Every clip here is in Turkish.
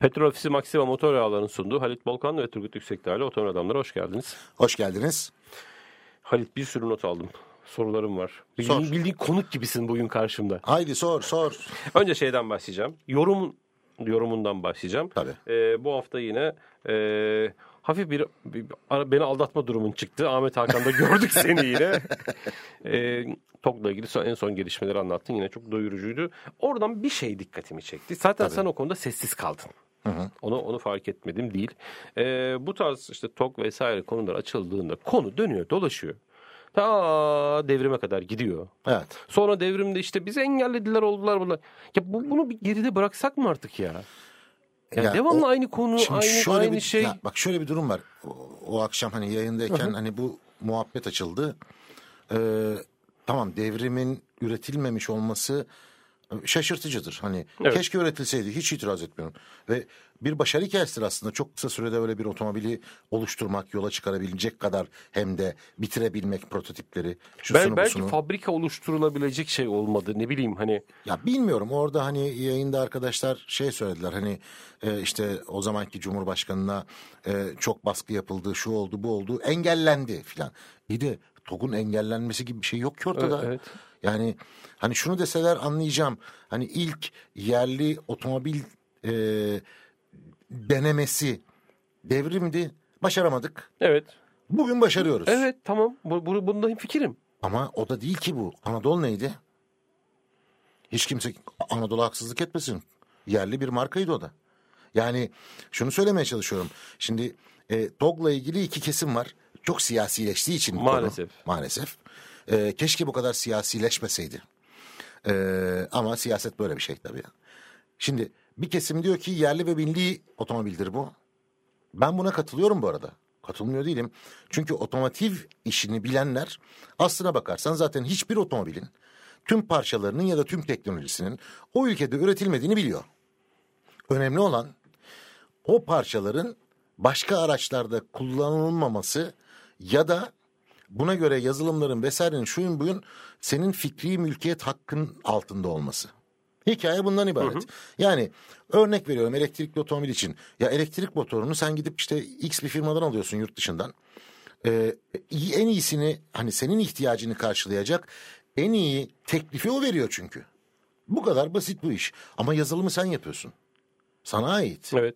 Petrol Ofisi Maxima Motor Yağları'nın sunduğu Halit Bolkan ve Turgut Yüksekdağ'la Otomobil Adamları hoş geldiniz. Hoş geldiniz. Halit bir sürü not aldım. Sorularım var. Sor. Bildiğin, bildiğin konuk gibisin bugün karşımda. Haydi sor sor. Önce şeyden başlayacağım. Yorum yorumundan başlayacağım. Tabii. Ee, bu hafta yine e, hafif bir, bir- ara- beni aldatma durumun çıktı. Ahmet Hakan'da gördük seni yine. e, TOG'la ilgili en son gelişmeleri anlattın. Yine çok doyurucuydu. Oradan bir şey dikkatimi çekti. Zaten sen o konuda sessiz kaldın. Onu onu fark etmedim değil. E, bu tarz işte TOG vesaire konular açıldığında konu dönüyor dolaşıyor. Ta devrime kadar gidiyor. Evet. Sonra devrimde işte bizi engellediler oldular bunlar. Ya bu, bunu bir geride bıraksak mı artık ya? Ya Ya devamlı o- aynı konu, aynı şöyle aynı bir, şey. ya bak şöyle bir durum var. O, o akşam hani yayındayken hani bu muhabbet açıldı. Ee, tamam devrimin üretilmemiş olması şaşırtıcıdır. Hani Evet. keşke üretilseydi hiç itiraz etmiyorum. Ve bir başarı hikayesidir aslında. Çok kısa sürede öyle bir otomobili oluşturmak, yola çıkarabilecek kadar hem de bitirebilmek prototipleri. Şusunu ben belki busunu. fabrika oluşturulabilecek şey olmadı. Ne bileyim hani Ya bilmiyorum orada hani yayında arkadaşlar şey söylediler hani e, işte o zamanki Cumhurbaşkanı'na e, çok baskı yapıldı şu oldu bu oldu engellendi filan. İyi de TOG'un engellenmesi gibi bir şey yok ki ortada. Evet, evet. Yani hani şunu deseler anlayacağım hani ilk yerli otomobil e, denemesi devrimdi başaramadık. evet. Bugün başarıyoruz. Evet tamam. Bu, bu, bunda fikrim. Ama o da değil ki bu. Anadolu neydi? Hiç kimse Anadolu haksızlık etmesin. Yerli bir markaydı o da. Yani şunu söylemeye çalışıyorum. Şimdi e, TOG'la ilgili iki kesim var. Çok siyasileştiği için bu Maalesef. konu. Maalesef. E, keşke bu kadar siyasileşmeseydi. E, ama siyaset böyle bir şey tabii. Şimdi bir kesim diyor ki yerli ve milli otomobildir bu. Ben buna katılıyorum bu arada. Katılmıyor değilim. Çünkü otomotiv işini bilenler aslına bakarsan zaten hiçbir otomobilin tüm parçalarının ya da tüm teknolojisinin o ülkede üretilmediğini biliyor. Önemli olan o parçaların başka araçlarda kullanılmaması ya da buna göre yazılımların vesairenin şuyun buyun senin fikri mülkiyet hakkın altında olması. Hikaye bundan ibaret. Yani örnek veriyorum elektrikli otomobil için. Ya elektrik motorunu sen gidip işte X bir firmadan alıyorsun yurt dışından. Ee, en iyisini hani senin ihtiyacını karşılayacak en iyi teklifi o veriyor çünkü. Bu kadar basit bu iş. Ama yazılımı sen yapıyorsun. Sana ait. Evet.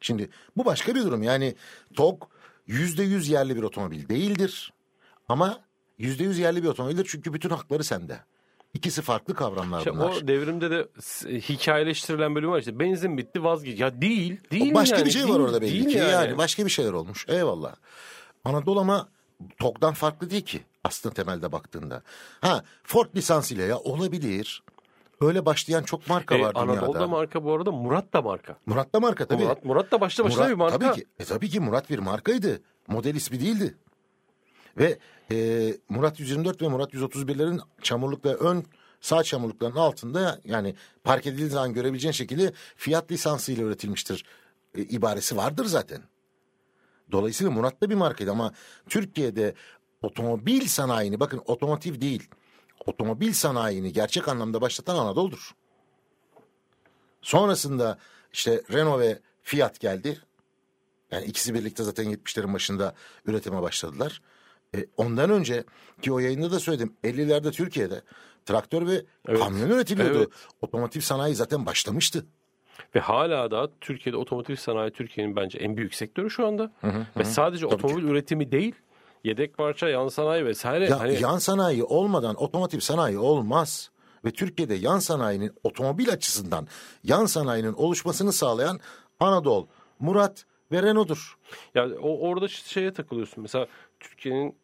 Şimdi bu başka bir durum. Yani TOG yüzde yüz yerli bir otomobil değildir. Ama yüzde yüz yerli bir otomobildir çünkü bütün hakları sende. İkisi farklı kavramlar İşte bunlar. o devrimde de hikayeleştirilen bölüm var işte benzin bitti vazgeç. Ya değil. Değil Başka yani, bir şey değil, var orada belli değil ki. yani. Yani. başka bir şeyler olmuş. Eyvallah. Anadolu ama TOG'dan farklı değil ki aslında temelde baktığında. Ha Ford lisansıyla ya olabilir. Öyle başlayan çok marka E, var dünyada. Anadolu'da marka bu arada Murat da marka. Murat da marka tabii. Murat, Murat da başlı başına Murat, bir marka. Tabii ki, e, tabii ki Murat bir markaydı. Model ismi değildi. Ve e, Murat 124 ve Murat 131'lerin çamurlukta ön sağ çamurlukların altında yani park edildiği zaman görebileceğin şekilde fiyat lisansıyla üretilmiştir e, ibaresi vardır zaten. Dolayısıyla Murat da bir markaydı ama Türkiye'de otomobil sanayini bakın otomotiv değil otomobil sanayini gerçek anlamda başlatan Anadolu'dur. Sonrasında işte Renault ve Fiat geldi. Yani ikisi birlikte zaten 70'lerin başında üretime başladılar. E, ondan önce ki o yayında da söyledim 50'lerde Türkiye'de traktör ve Evet. kamyon üretiliyordu. Evet. Otomotiv sanayi zaten başlamıştı. Ve hala da Türkiye'de otomotiv sanayi Türkiye'nin bence en büyük sektörü şu anda. Ve sadece Tabii otomobil üretimi değil, yedek parça, yan sanayi vesaire. Ya, hani Yan sanayi olmadan otomotiv sanayi olmaz. Ve Türkiye'de yan sanayinin otomobil açısından yan sanayinin oluşmasını sağlayan Anadolu, Murat ve Renault'dur. ya o orada şeye takılıyorsun. Mesela Türkiye'nin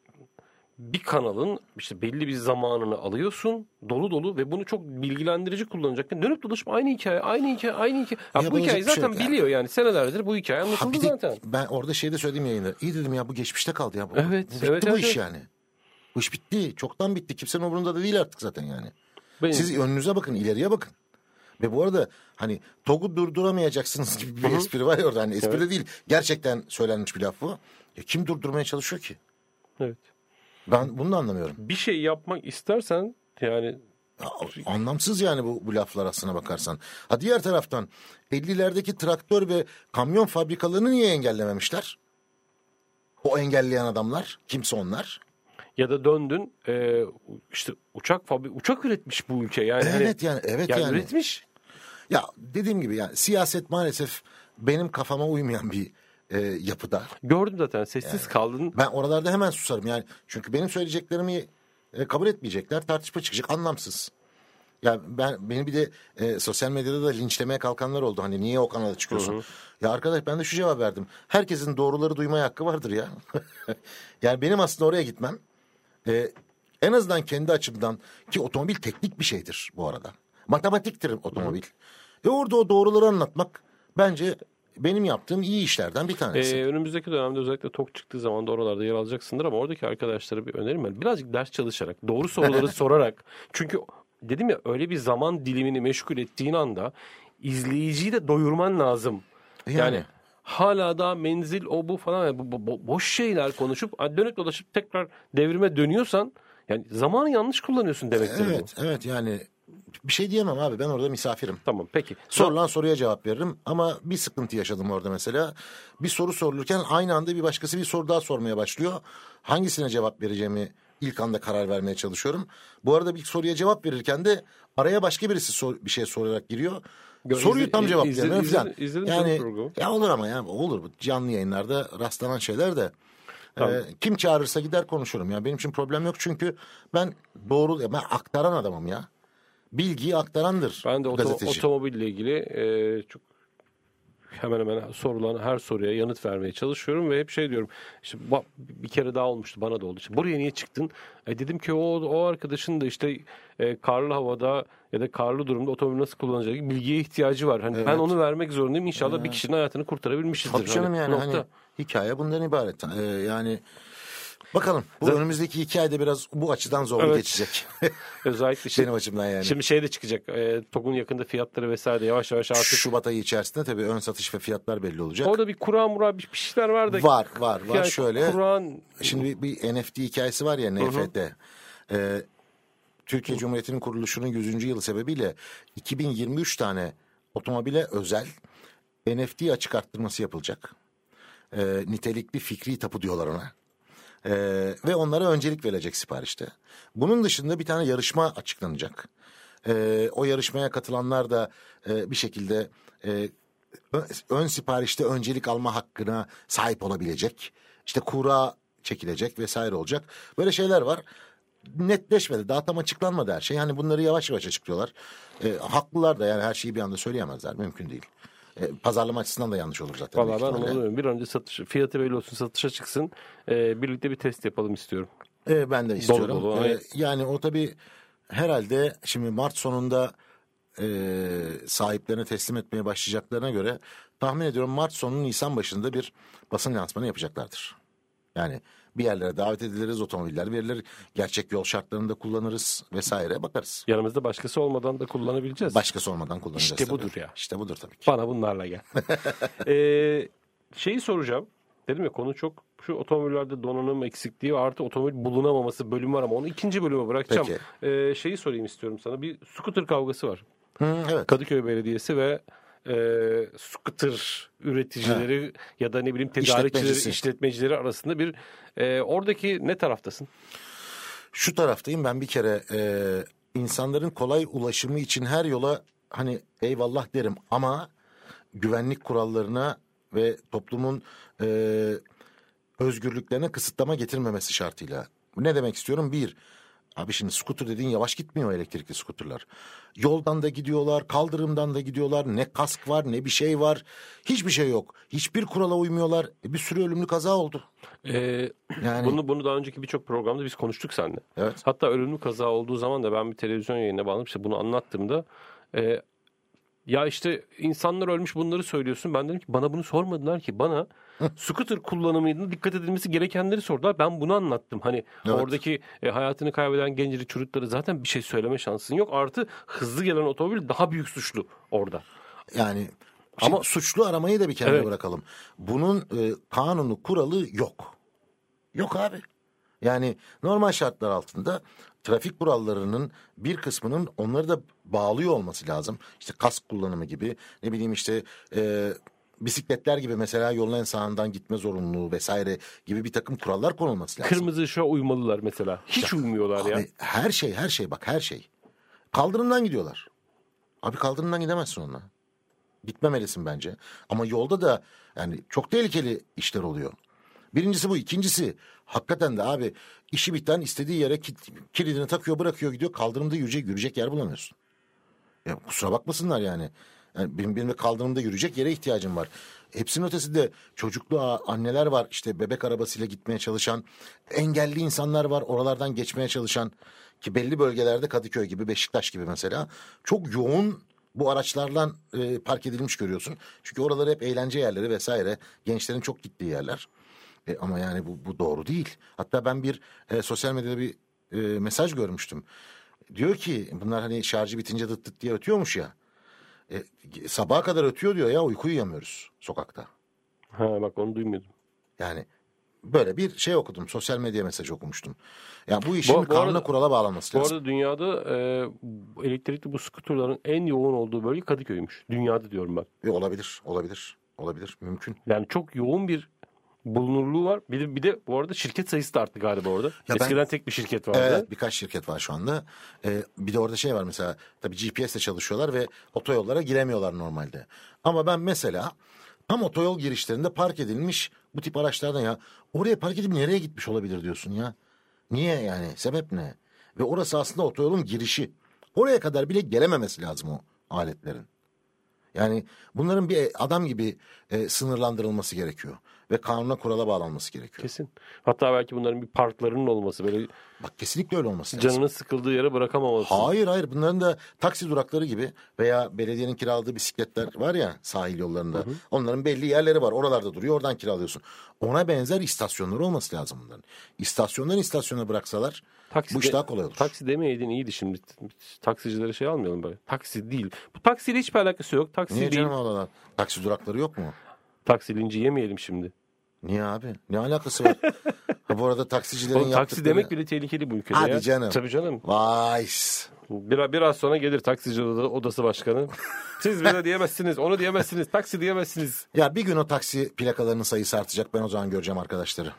bir kanalın işte belli bir zamanını alıyorsun dolu dolu ve bunu çok bilgilendirici kullanacakken dönüp dolaşıp aynk hikaye aynı hikaye aynı hikaye. Ya bu hikayeyi şey zaten yani. biliyor yani senelerdir bu hikaye anlatıldı de zaten. ben orada şeyde söyledim yayında. İyi dedim ya bu geçmişte kaldı ya. Bu, Evet, bitti evet, bu evet, iş evet. yani. Bu iş bitti. Çoktan bitti. Kimsenin umurunda da değil artık zaten yani. Benim- Siz önünüze bakın, ileriye bakın. Ve bu arada hani TOG'u durduramayacaksınız gibi bir espri var ya orada. Hani espri de değil. Gerçekten söylenmiş bir laf bu. Ya kim durdurmaya çalışıyor ki? Evet. Ben bunu da anlamıyorum. Bir şey yapmak istersen yani Ya, Anlamsız yani bu, bu laflar aslına bakarsan. Ha diğer taraftan 50'lerdeki traktör ve kamyon fabrikalarını niye engellememişler? O engelleyen adamlar kimse onlar. Ya da döndün e, işte uçak fabri uçak üretmiş bu ülke yani. hani- Evet yani evet yani, yani. üretmiş. Ya dediğim gibi yani siyaset maalesef benim kafama uymayan bir e, yapıda. Gördüm zaten sessiz kaldın. Ben oralarda hemen susarım yani. Çünkü benim söyleyeceklerimi e, kabul etmeyecekler. Tartışma çıkacak. Anlamsız. Ya ben beni bir de e, sosyal medyada da linçlemeye kalkanlar oldu. Hani niye o kanala çıkıyorsun? Ya arkadaş ben de şu cevap verdim. Herkesin doğruları duymaya hakkı vardır ya. yani benim aslında oraya gitmem e, en azından kendi açımdan ki otomobil teknik bir şeydir bu arada. Matematiktir otomobil. E orada o doğruları anlatmak bence benim yaptığım iyi işlerden bir tanesi. Ee, önümüzdeki dönemde özellikle tok çıktığı zaman da oralarda yer alacaksındır ama oradaki arkadaşlara bir önerim var. Birazcık ders çalışarak, doğru soruları sorarak. Çünkü dedim ya öyle bir zaman dilimini meşgul ettiğin anda izleyiciyi de doyurman lazım. Yani, Yani. hala da menzil o bu falan bu, bu- bu- boş şeyler konuşup dönüp dolaşıp tekrar devrime dönüyorsan yani zamanı yanlış kullanıyorsun demektir bu. evet, evet yani bir şey diyemem abi ben orada misafirim. Tamam peki. Sorulan soruya cevap veririm ama bir sıkıntı yaşadım orada mesela. Bir soru sorulurken aynı anda bir başkası bir soru daha sormaya başlıyor. Hangisine cevap vereceğimi ilk anda karar vermeye çalışıyorum. Bu arada bir soruya cevap verirken de araya başka birisi sor- bir şey sorarak giriyor. Gö- Soruyu tam cevaplayamıyor izle- falan. izledin Yani ya olur ama ya olur bu canlı yayınlarda rastlanan şeyler de. Tamam. Ee, kim çağırırsa gider konuşurum ya. Benim için problem yok çünkü ben doğru ben aktaran adamım ya. Bilgiyi aktarandır Ben de oto- gazeteci. otomobille ilgili e, çok hemen hemen sorulan her soruya yanıt vermeye çalışıyorum ve hep şey diyorum. İşte bir kere daha olmuştu bana da oldu. İşte buraya niye çıktın? E dedim ki o o arkadaşın da işte e, karlı havada ya da karlı durumda otomobil nasıl kullanacak bilgiye ihtiyacı var. Hani ben Evet. onu vermek zorundayım. İnşallah bir kişinin hayatını kurtarabilmişizdir. Tabii canım Hani yani nokta. hani hikaye bundan ibaret. Ee, yani bakalım bu önümüzdeki iki ayda biraz bu açıdan zorlu Evet. geçecek. Özellikle şimdi, Benim açımdan yani. şimdi şey de çıkacak. E, TOG'un yakında fiyatları vesaire yavaş yavaş artık. Şubat ayı içerisinde tabii ön satış ve fiyatlar belli olacak. Orada bir Kur'an mura bir bir şeyler var da. Var var var Yani şöyle. Kur'an Şimdi bir, bir NFT hikayesi var ya NFT. Ee, Türkiye Cumhuriyeti'nin kuruluşunun 100. yılı sebebiyle 2023 tane otomobile özel NFT açık arttırması yapılacak. Ee, nitelikli fikri tapu diyorlar ona. Ee, ve onlara öncelik verilecek siparişte. Bunun dışında bir tane yarışma açıklanacak. Ee, o yarışmaya katılanlar da e, bir şekilde e, ön siparişte öncelik alma hakkına sahip olabilecek. İşte kura çekilecek vesaire olacak. Böyle şeyler var. Netleşmedi. Daha tam açıklanmadı her şey. Yani bunları yavaş yavaş açıklıyorlar. E, haklılar da yani her şeyi bir anda söyleyemezler. Mümkün değil. E, pazarlama açısından da yanlış olur zaten. Vallahi büyük ben ihtimalle. anlamıyorum. Bir önce satış, fiyatı belli olsun satışa çıksın. Ee, birlikte bir test yapalım istiyorum. E, ben de istiyorum. dolu, E, evet. yani o tabii herhalde şimdi Mart sonunda e, sahiplerine teslim etmeye başlayacaklarına göre tahmin ediyorum Mart sonu Nisan başında bir basın lansmanı yapacaklardır. Yani bir yerlere davet ediliriz, otomobiller verilir, gerçek yol şartlarında kullanırız vesaire bakarız. Yanımızda başkası olmadan da kullanabileceğiz. Başkası olmadan kullanacağız. İşte tabii. budur ya. İşte budur tabii ki. Bana bunlarla gel. ee, şeyi soracağım. Dedim ya konu çok şu otomobillerde donanım eksikliği artı otomobil bulunamaması bölüm var ama onu ikinci bölüme bırakacağım. Ee, şeyi sorayım istiyorum sana. Bir scooter kavgası var. Hı, evet. Kadıköy Belediyesi ve e, scooter üreticileri ya da ne bileyim tedarikçileri, işletmecileri arasında bir e, oradaki ne taraftasın? Şu taraftayım ben bir kere e, insanların kolay ulaşımı için her yola hani eyvallah derim ama güvenlik kurallarına ve toplumun e, özgürlüklerine kısıtlama getirmemesi şartıyla. Ne demek istiyorum? Bir, abi şimdi skuter dediğin yavaş gitmiyor elektrikli skuterlar. Yoldan da gidiyorlar, kaldırımdan da gidiyorlar. Ne kask var ne bir şey var. Hiçbir şey yok. Hiçbir kurala uymuyorlar. E, bir sürü ölümlü kaza oldu. Ee, Yani Bunu bunu daha önceki birçok programda biz konuştuk seninle. evet. Hatta ölümlü kaza olduğu zaman da ben bir televizyon yayınına bağlanıp işte bunu anlattığımda e, ya işte insanlar ölmüş bunları söylüyorsun. Ben dedim ki bana bunu sormadılar ki. Bana scooter kullanımına dikkat edilmesi gerekenleri sordular. Ben bunu anlattım. Hani Evet. oradaki e, hayatını kaybeden gencleri çocukları zaten bir şey söyleme şansın yok. Artı hızlı gelen otomobil daha büyük suçlu orada. Yani ama Ama- suçlu aramayı da bir kenara Evet. bırakalım. Bunun e, kanunu kuralı yok. Yok abi. Yani normal şartlar altında trafik kurallarının bir kısmının onları da bağlıyor olması lazım. İşte kask kullanımı gibi ne bileyim işte e, bisikletler gibi mesela yolun en sağından gitme zorunluluğu vesaire gibi bir takım kurallar konulması lazım. Kırmızı ışığa uymalılar mesela. Hiç uymuyorlar ya. Abi her şey her şey bak her şey. Kaldırımdan gidiyorlar. Abi kaldırımdan gidemezsin onunla. Gitmemelisin bence. Ama yolda da yani çok tehlikeli işler oluyor. Birincisi bu. ikincisi hakikaten de abi işi biten istediği yere kilidini takıyor bırakıyor gidiyor. Kaldırımda yürüyecek, yürüyecek yer bulamıyorsun. Ya kusura bakmasınlar yani. Yani benim, benim de kaldırımda yürüyecek yere ihtiyacım var. Hepsinin ötesinde çocuklu anneler var. işte bebek arabasıyla gitmeye çalışan. Engelli insanlar var. Oralardan geçmeye çalışan. Ki belli bölgelerde Kadıköy gibi Beşiktaş gibi mesela. Çok yoğun bu araçlarla e, park edilmiş görüyorsun. Çünkü oraları hep eğlence yerleri vesaire. Gençlerin çok gittiği yerler. E, ama yani bu, bu doğru değil. Hatta ben bir e, sosyal medyada bir e, mesaj görmüştüm. Diyor ki bunlar hani şarjı bitince dıt dıt diye ötüyormuş ya. E, sabaha kadar ötüyor diyor ya uyku uyuyamıyoruz sokakta. Ha bak onu duymuyordum. Yani böyle bir şey okudum. Sosyal medya mesajı okumuştum. Ya bu işin Bu- bu kanuna arada- kurala bağlanması Bu lazım. arada dünyada e, elektrikli bu skuterların en yoğun olduğu bölge Kadıköy'müş. Dünyada diyorum bak. E, olabilir, olabilir, olabilir, mümkün. Yani çok yoğun bir bulunurluğu var. Bir de, bir de bu arada şirket sayısı da arttı galiba orada. ben- Eskiden tek bir şirket vardı. Evet birkaç şirket var şu anda. Ee, bir de orada şey var mesela tabii GPS'le çalışıyorlar ve otoyollara giremiyorlar normalde. Ama ben mesela tam otoyol girişlerinde park edilmiş bu tip araçlardan ya oraya park edip nereye gitmiş olabilir diyorsun ya. Niye yani sebep ne? Ve orası aslında otoyolun girişi. Oraya kadar bile gelememesi lazım o aletlerin. Yani bunların bir adam gibi e, sınırlandırılması gerekiyor. Ve kanuna kurala bağlanması gerekiyor. Kesin. Hatta belki bunların bir parklarının olması böyle Bak kesinlikle öyle olması lazım. canının sıkıldığı yere bırakamaması. Hayır hayır bunların da taksi durakları gibi veya belediyenin kiraladığı bisikletler var ya sahil yollarında. Onların belli yerleri var. Oralarda duruyor oradan kiralıyorsun. Ona benzer istasyonları olması lazım bunların. İstasyondan istasyona bıraksalar Taksi bu iş daha kolay olur. Taksi demeyeydin iyiydi şimdi. Taksicilere şey almayalım böyle. Taksi değil. Bu taksiyle hiçbir alakası yok. Taksi Niye değil. canım oralar? Taksi durakları yok mu? Taksi linci yemeyelim şimdi. Niye abi? Ne alakası var? ha, bu arada taksicilerin Oğlum, taksi demek bile tehlikeli bu ülkede Hadi ya. canım. Tabii canım. Vay. Bir, biraz sonra gelir taksici oda- odası başkanı. Siz bana diyemezsiniz, onu diyemezsiniz, taksi diyemezsiniz. Ya bir gün o taksi plakalarının sayısı artacak. Ben o zaman göreceğim arkadaşları.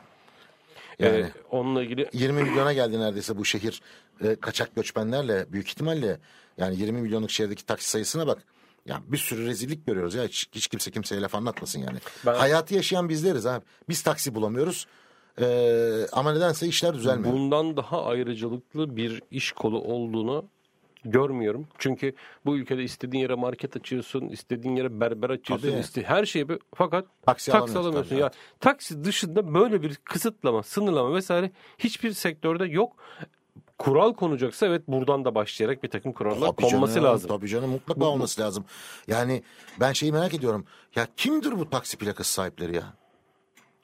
Yani... Ee, onunla ilgili 20 milyona geldi neredeyse bu şehir e, kaçak göçmenlerle büyük ihtimalle yani 20 milyonluk şehirdeki taksi sayısına bak. Ya bir sürü rezillik görüyoruz ya hiç, hiç kimse kimseye laf anlatmasın yani. Ben- Hayatı yaşayan bizleriz abi. Biz taksi bulamıyoruz. Ee, ama nedense işler düzelmiyor. bundan daha ayrıcalıklı bir iş kolu olduğunu görmüyorum. Çünkü bu ülkede istediğin yere market açıyorsun, istediğin yere berber açıyorsun, iste her şeyi bir- fakat Taksi taksi, alamıyorsun tabii, Ya taksi dışında böyle bir kısıtlama, sınırlama vesaire hiçbir sektörde yok. Kural konacaksa evet buradan da başlayarak bir takım kurallar Tabii konması canım, lazım. Tabii canım mutlaka olması lazım. Yani ben şeyi merak ediyorum. Ya kimdir bu taksi plakası sahipleri ya?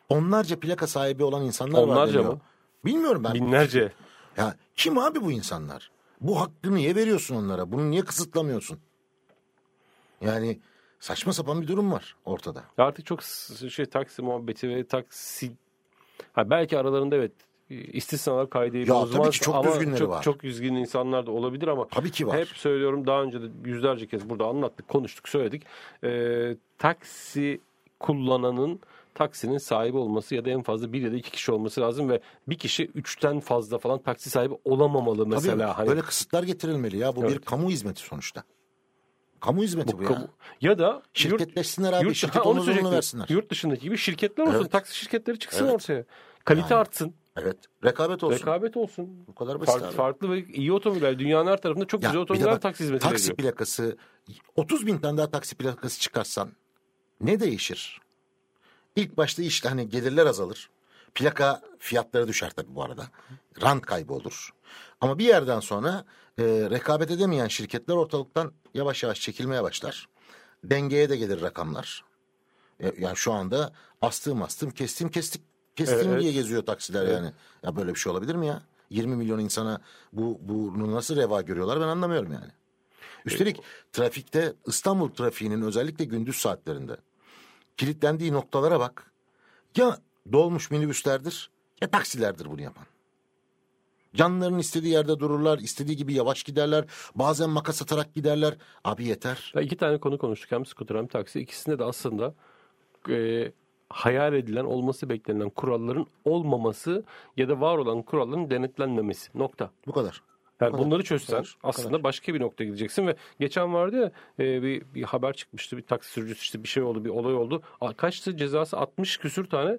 Onlarca plaka sahibi olan insanlar var Onlarca mı? Bilmiyorum ben. Binlerce. Ya kim abi bu insanlar? Bu hakkı niye veriyorsun onlara? Bunu niye kısıtlamıyorsun? Yani saçma sapan bir durum var ortada. Artık çok şey taksi muhabbeti ve taksi ha belki aralarında evet istisnalar kaydı Ya tabii ki çok ama düzgünleri çok, var. çok düzgün insanlar da olabilir ama Tabii ki var. hep söylüyorum daha önce de yüzlerce kez burada anlattık, konuştuk, söyledik. Ee, taksi kullananın taksinin sahibi olması ya da en fazla bir ya da iki kişi olması lazım ve bir kişi üçten fazla falan taksi sahibi olamamalı mesela. Tabii Hani böyle kısıtlar getirilmeli ya. Bu bir Evet. kamu hizmeti sonuçta. Kamu hizmeti bu, ya. kamu- ya da Şirketleşsinler abi. yurt, şirket ha, onu versinler. Yurt dışındaki gibi şirketler olsun. Evet. Taksi şirketleri çıksın Evet. ortaya. Kalite Yani. artsın. Evet. Rekabet olsun. Rekabet olsun. Bu kadar basit Farklı, abi. farklı ve iyi otomobiller. Dünyanın her tarafında çok Ya güzel otomobiller bak, taksi hizmeti taksi veriyor. plakası 30 bin tane daha taksi plakası çıkarsan ne değişir? İlk başta işte hani gelirler azalır. Plaka fiyatları düşer tabii bu arada. Rant kaybı olur. Ama bir yerden sonra e, rekabet edemeyen şirketler ortalıktan yavaş yavaş çekilmeye başlar. Dengeye de gelir rakamlar. E, yani şu anda astığım astım kestim kestik kestim Evet. diye geziyor taksiler yani. Ya böyle bir şey olabilir mi ya? 20 milyon insana bu bunu nasıl reva görüyorlar ben anlamıyorum yani. Üstelik trafikte İstanbul trafiğinin özellikle gündüz saatlerinde kilitlendiği noktalara bak. Ya dolmuş minibüslerdir ya taksilerdir bunu yapan. Canlarının istediği yerde dururlar, istediği gibi yavaş giderler. Bazen makas atarak giderler. Abi yeter. Ya iki tane konu konuştuk. Hem skuter hem taksi. İkisinde de aslında e, hayal edilen, olması beklenen kuralların olmaması ya da var olan kuralların denetlenmemesi. Nokta. Bu kadar. Yani kadar. bunları çözsen kadar. Aslında başka bir noktaya gideceksin ve geçen vardı ya e, bir, bir haber çıkmıştı bir taksi sürücüsü işte bir şey oldu bir olay oldu. A, kaçtı cezası 60 küsür tane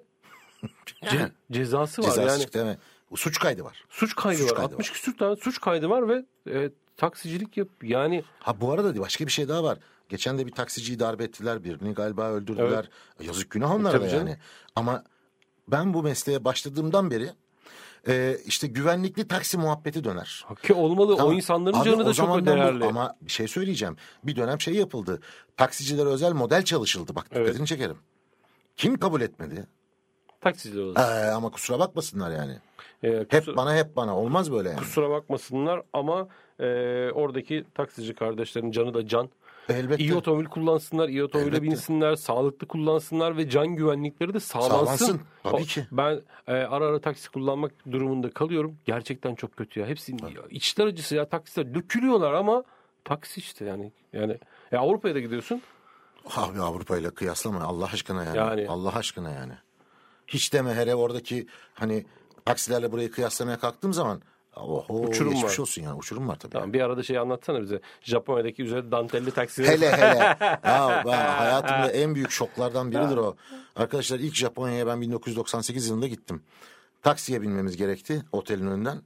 ce- cezası var Cezası yani çıktı değil mi? Suç kaydı var. suç kaydı Suç var kaydı 60 var. küsür tane suç kaydı var ve e, taksicilik yap yani Ha bu arada başka bir şey daha var. Geçen de bir taksiciyi darbe ettiler birini galiba öldürdüler. Yazık günah onlara canım. yani. Ama ben bu mesleğe başladığımdan beri e, işte güvenlikli taksi muhabbeti döner. ki olmalı o Tamam. insanların Abi canı o da çok değerli. ama bir şey söyleyeceğim. Bir dönem şey yapıldı. Taksicilere özel model çalışıldı. Bak Evet. dikkatini çekerim. Kim kabul etmedi? Taksiciler olur. Ee, ama kusura bakmasınlar yani. E, Hep kusura, bana hep bana. Olmaz böyle yani. kusura bakmasınlar ama e, oradaki taksici kardeşlerin canı da can. Elbette. İyi otomobil kullansınlar, iyi otomobile Elbette. binsinler, sağlıklı kullansınlar ve can güvenlikleri de sağlansın. Sağlansın, tabii ki. Ben e, ara ara taksi kullanmak durumunda kalıyorum. Gerçekten çok kötü ya. Hepsi içler acısı ya taksiler dökülüyorlar ama taksi işte yani. Yani e, Avrupa'ya da gidiyorsun. Abi Avrupa ile kıyaslama Allah aşkına yani. Yani. Allah aşkına yani. Hiç deme hele oradaki hani taksilerle burayı kıyaslamaya kalktığım zaman oho Uçurum geçmiş var. olsun yani uçurum var tabii. Tamam bir arada şey anlatsana bize. Japonya'daki üzerinde dantelli taksiler. Hele hele. ya ben hayatımda en büyük şoklardan biridir o. Arkadaşlar ilk Japonya'ya ben 1998 yılında gittim. Taksiye binmemiz gerekti otelin önünden.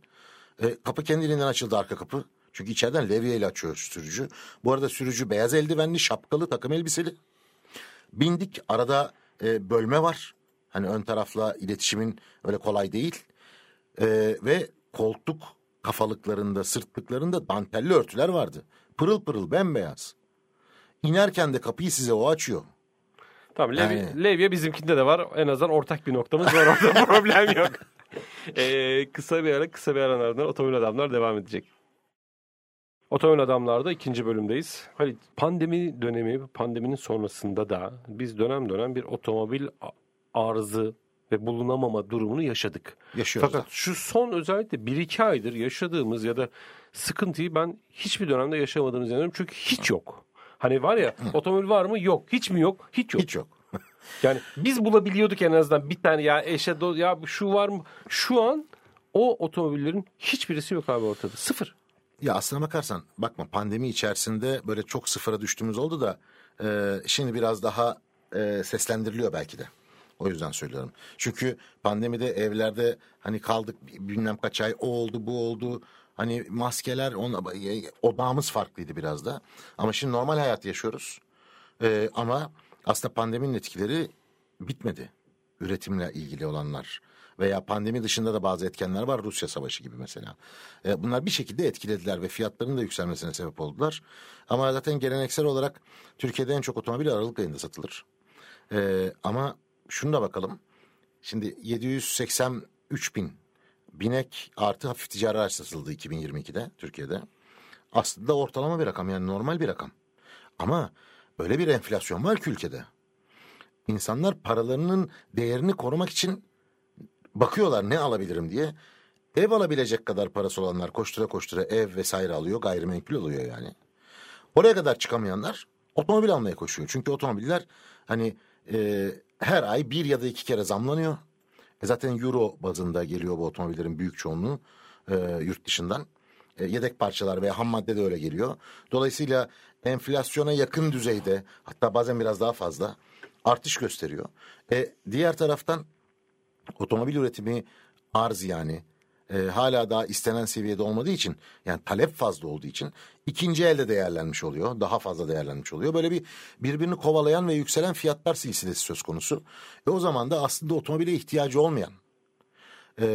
E, kapı kendiliğinden açıldı arka kapı. Çünkü içeriden levyeyle açıyor sürücü. Bu arada sürücü beyaz eldivenli, şapkalı, takım elbiseli. Bindik. Arada e, bölme var. Hani ön tarafla iletişimin öyle kolay değil. E, ve koltuk kafalıklarında, sırtlıklarında dantelli örtüler vardı. Pırıl pırıl bembeyaz. İnerken de kapıyı size o açıyor. Tamam Levye, Yani. Levye bizimkinde de var. En azından ortak bir noktamız var orada problem yok. Ee, kısa bir ara kısa bir aranın ardından otomobil adamlar devam edecek. Otomobil adamlarda ikinci bölümdeyiz. Hani pandemi dönemi, pandeminin sonrasında da biz dönem dönem bir otomobil arızı ve bulunamama durumunu yaşadık. Yaşıyoruz. Fakat şu son özellikle 1-2 aydır yaşadığımız ya da sıkıntıyı ben hiçbir dönemde yaşamadığımı inanıyorum. Çünkü hiç yok. Hani var ya otomobil var mı? Yok. Hiç mi yok? Hiç yok. Hiç yok. Yani biz bulabiliyorduk en azından bir tane ya eşe do- ya şu var mı? Şu an o otomobillerin hiçbirisi yok abi ortada. Sıfır. Ya aslına bakarsan bakma pandemi içerisinde böyle çok sıfıra düştüğümüz oldu da e, şimdi biraz daha e, seslendiriliyor belki de. O yüzden söylüyorum. Çünkü pandemide evlerde hani kaldık bilmem kaç ay o oldu bu oldu. Hani maskeler ona, odağımız farklıydı biraz da. Ama şimdi normal hayat yaşıyoruz. E, ama aslında pandeminin etkileri bitmedi. Üretimle ilgili olanlar veya pandemi dışında da bazı etkenler var. Rusya savaşı gibi mesela. E, bunlar bir şekilde etkilediler ve fiyatların da yükselmesine sebep oldular. Ama zaten geleneksel olarak Türkiye'de en çok otomobil Aralık ayında satılır. E, ama şunu da bakalım. Şimdi 783 bin binek artı hafif ticari araç satıldı 2022'de Türkiye'de. Aslında ortalama bir rakam yani normal bir rakam. Ama öyle bir enflasyon var ki ülkede. İnsanlar paralarının değerini korumak için bakıyorlar ne alabilirim diye. Ev alabilecek kadar parası olanlar koştura koştura ev vesaire alıyor. Gayrimenkul alıyor yani. Oraya kadar çıkamayanlar otomobil almaya koşuyor. Çünkü otomobiller hani e, her ay bir ya da iki kere zamlanıyor. E zaten euro bazında geliyor bu otomobillerin büyük çoğunluğu e, yurt dışından. E, yedek parçalar veya ham madde de öyle geliyor. Dolayısıyla enflasyona yakın düzeyde hatta bazen biraz daha fazla artış gösteriyor. E, diğer taraftan otomobil üretimi arz yani e, hala daha istenen seviyede olmadığı için yani talep fazla olduğu için ikinci elde değerlenmiş oluyor. Daha fazla değerlenmiş oluyor. Böyle bir birbirini kovalayan ve yükselen fiyatlar silsilesi söz konusu. E o zaman da aslında otomobile ihtiyacı olmayan e,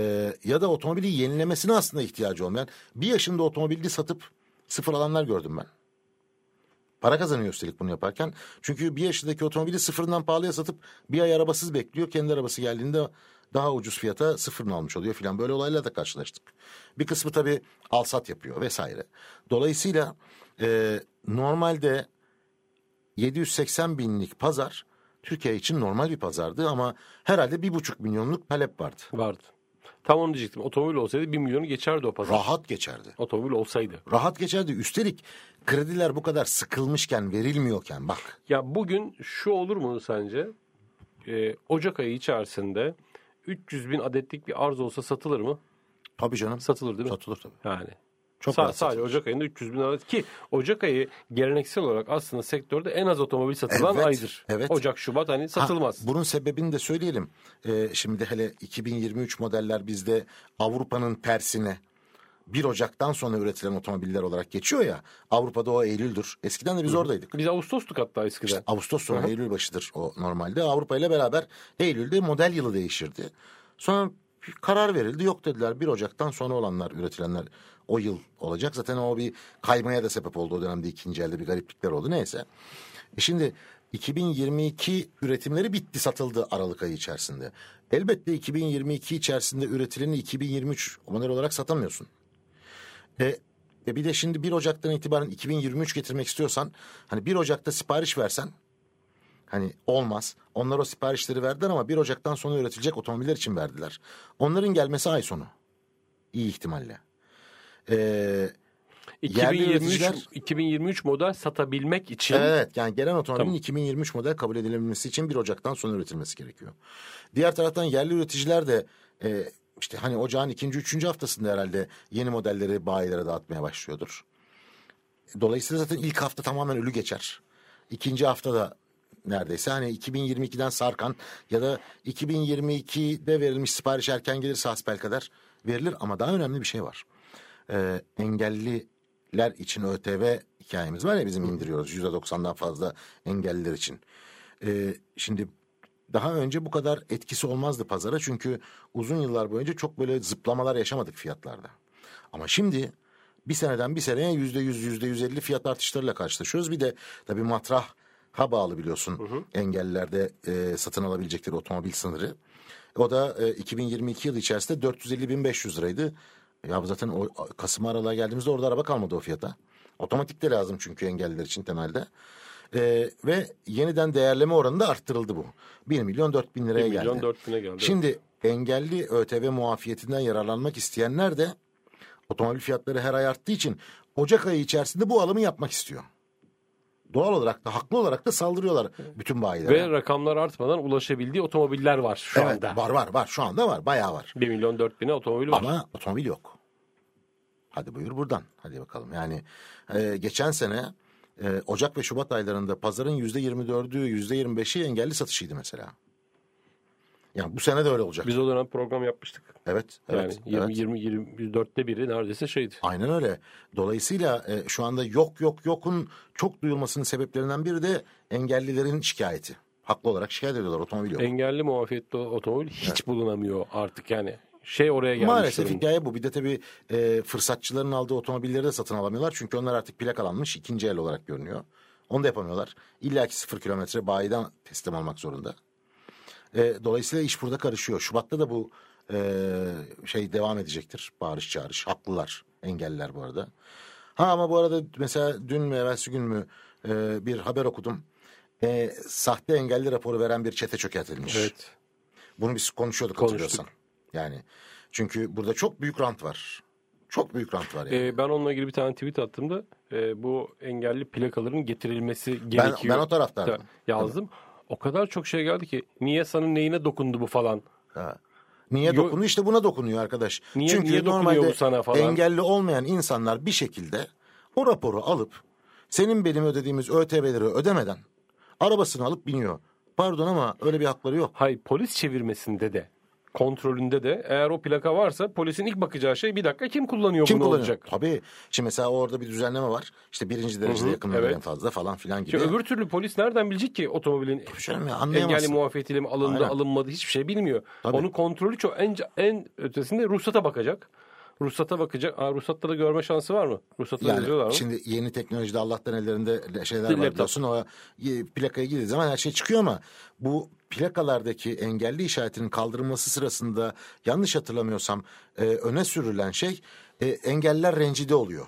ya da otomobili yenilemesine aslında ihtiyacı olmayan bir yaşında otomobili satıp sıfır alanlar gördüm ben. Para kazanıyor üstelik bunu yaparken. Çünkü bir yaşındaki otomobili sıfırından pahalıya satıp bir ay arabasız bekliyor. Kendi arabası geldiğinde daha ucuz fiyata sıfırını almış oluyor filan. Böyle olaylarla da karşılaştık. Bir kısmı tabii alsat yapıyor vesaire. Dolayısıyla e, normalde 780 binlik pazar Türkiye için normal bir pazardı ama herhalde bir buçuk milyonluk talep vardı. Vardı. Tam onu diyecektim. Otomobil olsaydı 1 milyonu geçerdi o pazar. Rahat geçerdi. Otomobil olsaydı. Rahat geçerdi. Üstelik krediler bu kadar sıkılmışken, verilmiyorken bak. Ya bugün şu olur mu sence? Ee, Ocak ayı içerisinde 300 bin adetlik bir arz olsa satılır mı? Tabii canım. Satılır değil mi? Satılır tabii. Yani. Çok Sa- sadece satılır. Ocak ayında 300 bin adet ki Ocak ayı geleneksel olarak aslında sektörde en az otomobil satılan Evet, aydır. evet. Ocak, Şubat hani satılmaz. Ha, bunun sebebini de söyleyelim. Ee, şimdi hele 2023 modeller bizde Avrupa'nın tersine 1 Ocak'tan sonra üretilen otomobiller olarak geçiyor ya. Avrupa'da o Eylül'dür. Eskiden de biz oradaydık. Biz Ağustos'tuk hatta eskiden. İşte Ağustos sonu Eylül başıdır o normalde. Avrupa ile beraber Eylül'de model yılı değişirdi. Sonra karar verildi. Yok dediler 1 Ocak'tan sonra olanlar üretilenler o yıl olacak. Zaten o bir kaymaya da sebep oldu o dönemde ikinci elde bir gariplikler oldu. Neyse. E şimdi 2022 üretimleri bitti satıldı Aralık ayı içerisinde. Elbette 2022 içerisinde üretileni 2023 model olarak satamıyorsun. E, e bir de şimdi 1 Ocak'tan itibaren 2023 getirmek istiyorsan hani 1 Ocak'ta sipariş versen hani olmaz. Onlar o siparişleri verdiler ama 1 Ocak'tan sonra üretilecek otomobiller için verdiler. Onların gelmesi ay sonu. İyi ihtimalle. Ee, yerli 2023, üreticiler- 2023 model satabilmek için Evet yani gelen otomobilin Tamam. 2023 model kabul edilebilmesi için 1 Ocak'tan sonra üretilmesi gerekiyor. Diğer taraftan yerli üreticiler de e, işte hani ocağın ikinci, üçüncü haftasında herhalde yeni modelleri bayilere dağıtmaya başlıyordur. Dolayısıyla zaten ilk hafta tamamen ölü geçer. İkinci hafta da neredeyse hani 2022'den sarkan ya da 2022'de verilmiş sipariş erken gelirse hasbel kadar verilir ama daha önemli bir şey var. Ee, engelliler için ÖTV hikayemiz var ya bizim indiriyoruz %90'dan fazla engelliler için. Ee, şimdi daha önce bu kadar etkisi olmazdı pazara çünkü uzun yıllar boyunca çok böyle zıplamalar yaşamadık fiyatlarda. Ama şimdi bir seneden bir seneye yüzde yüz, yüzde yüz elli fiyat artışlarıyla karşılaşıyoruz. Bir de tabii matrah ha bağlı biliyorsun engellilerde e, satın alabilecekleri otomobil sınırı. O da e, 2022 yılı içerisinde 450.500 liraydı. Ya zaten o Kasım aralığa geldiğimizde orada araba kalmadı o fiyata. Otomatik de lazım çünkü engelliler için temelde. E, ve yeniden değerleme oranı da arttırıldı bu. 1 milyon 4 bin liraya 1 milyon geldi. 4 bine geldi. Şimdi engelli ÖTV muafiyetinden yararlanmak isteyenler de otomobil fiyatları her ay arttığı için Ocak ayı içerisinde bu alımı yapmak istiyor. Doğal olarak da haklı olarak da saldırıyorlar bütün bayilere. Ve rakamlar artmadan ulaşabildiği otomobiller var şu evet, anda. var var var şu anda var bayağı var. 1 milyon 4 bine otomobil var. Ama otomobil yok. Hadi buyur buradan. Hadi bakalım. Yani e, geçen sene e, Ocak ve Şubat aylarında pazarın yüzde yirmi dördü, yüzde yirmi beşi engelli satışıydı mesela. Yani bu sene de öyle olacak. Biz o dönem program yapmıştık. Evet, evet. yani 20 evet. 20 24'te biri neredeyse şeydi. Aynen öyle. Dolayısıyla e, şu anda yok yok yokun çok duyulmasının sebeplerinden biri de engellilerin şikayeti. Haklı olarak şikayet ediyorlar otomobil yok. Engelli muafiyetli otomobil hiç bulunamıyor artık yani. Şey oraya gelmiş. Maalesef durumda. hikaye bu. Bir de tabii e, fırsatçıların aldığı otomobilleri de satın alamıyorlar. Çünkü onlar artık plakalanmış ikinci el olarak görünüyor. Onu da yapamıyorlar. İlla ki sıfır kilometre bayiden teslim almak zorunda. E, dolayısıyla iş burada karışıyor. Şubat'ta da bu e, şey devam edecektir. Bağırış çağırış. Haklılar engelliler bu arada. Ha ama bu arada mesela dün mü evvelsi gün mü e, bir haber okudum. E, sahte engelli raporu veren bir çete çökertilmiş. Evet. Bunu biz konuşuyorduk Konuştuk. hatırlıyorsan. Yani çünkü burada çok büyük rant var. Çok büyük rant var yani. Ee, ben onunla ilgili bir tane tweet attığımda e, bu engelli plakaların getirilmesi ben, gerekiyor. ben o taraftaydım. yazdım. O kadar çok şey geldi ki niye sana neyine dokundu bu falan. Ha. Niye Yo- dokunuyor? İşte buna dokunuyor arkadaş. Niye- Çünkü niye normalde sana falan? engelli olmayan insanlar bir şekilde o raporu alıp senin benim ödediğimiz ÖTV'leri ödemeden arabasını alıp biniyor. Pardon ama öyle bir hakları yok. Hayır polis çevirmesinde de kontrolünde de eğer o plaka varsa polisin ilk bakacağı şey bir dakika kim kullanıyor Kim bunu kullanıyor? olacak. Tabii. Şimdi mesela orada bir düzenleme var. İşte birinci derecede yakınları evet. en fazla falan filan gibi. Ki öbür türlü polis nereden bilecek ki otomobilin engelli muafiyetiyle mi alındı Aynen. alınmadı hiçbir şey bilmiyor. Tabii. Onun kontrolü çok en, en ötesinde ruhsata bakacak. Ruhsata bakacak. Aa, ruhsatta da görme şansı var mı? Yazıyorlar Yani mı? şimdi yeni teknolojide Allah'tan ellerinde şeyler var Laptop. biliyorsun. O plakaya girdiği zaman her şey çıkıyor ama bu plakalardaki engelli işaretinin kaldırılması sırasında yanlış hatırlamıyorsam e, öne sürülen şey e, engeller rencide oluyor.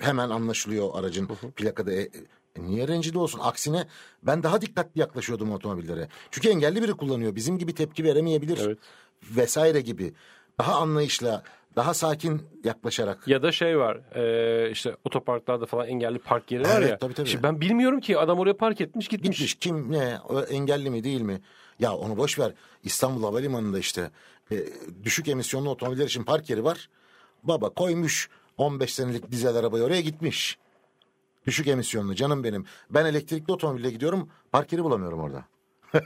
Hemen anlaşılıyor aracın plakada e, E niye rencide olsun? Aksine ben daha dikkatli yaklaşıyordum otomobillere. Çünkü engelli biri kullanıyor. Bizim gibi tepki veremeyebilir. Evet. Vesaire gibi. Daha anlayışla, daha sakin yaklaşarak. Ya da şey var e, işte otoparklarda falan engelli park yeri var Evet, ya. tabii, tabii. Şimdi ben bilmiyorum ki adam oraya park etmiş gitmiş. Gitmiş kim ne engelli mi değil mi? Ya onu boş ver. İstanbul Havalimanı'nda işte e, düşük emisyonlu otomobiller için park yeri var. Baba koymuş 15 senelik dizel arabayı oraya gitmiş. Düşük emisyonlu canım benim. Ben elektrikli otomobille gidiyorum park yeri bulamıyorum orada.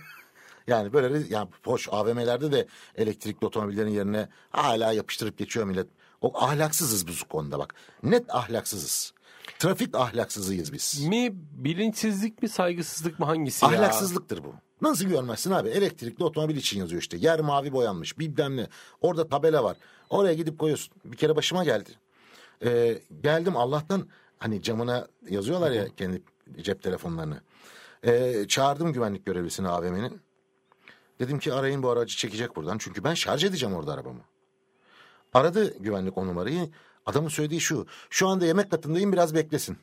yani böyle re- ya hoş AVM'lerde de elektrikli otomobillerin yerine hala yapıştırıp geçiyor millet. O ahlaksızız bu konuda bak. Net ahlaksızız. Trafik ahlaksızıyız biz. Mi bilinçsizlik mi saygısızlık mı hangisi ya? Ahlaksızlıktır bu. Nasıl görmezsin abi? Elektrikli otomobil için yazıyor işte. Yer mavi boyanmış bilmem ne. Orada tabela var. Oraya gidip koyuyorsun. Bir kere başıma geldi. Ee, geldim Allah'tan hani camına yazıyorlar ya kendi cep telefonlarını. Ee, çağırdım güvenlik görevlisini AVM'nin. Dedim ki arayın bu aracı çekecek buradan. Çünkü ben şarj edeceğim orada arabamı. Aradı güvenlik o numarayı. Adamın söylediği şu. Şu anda yemek katındayım biraz beklesin.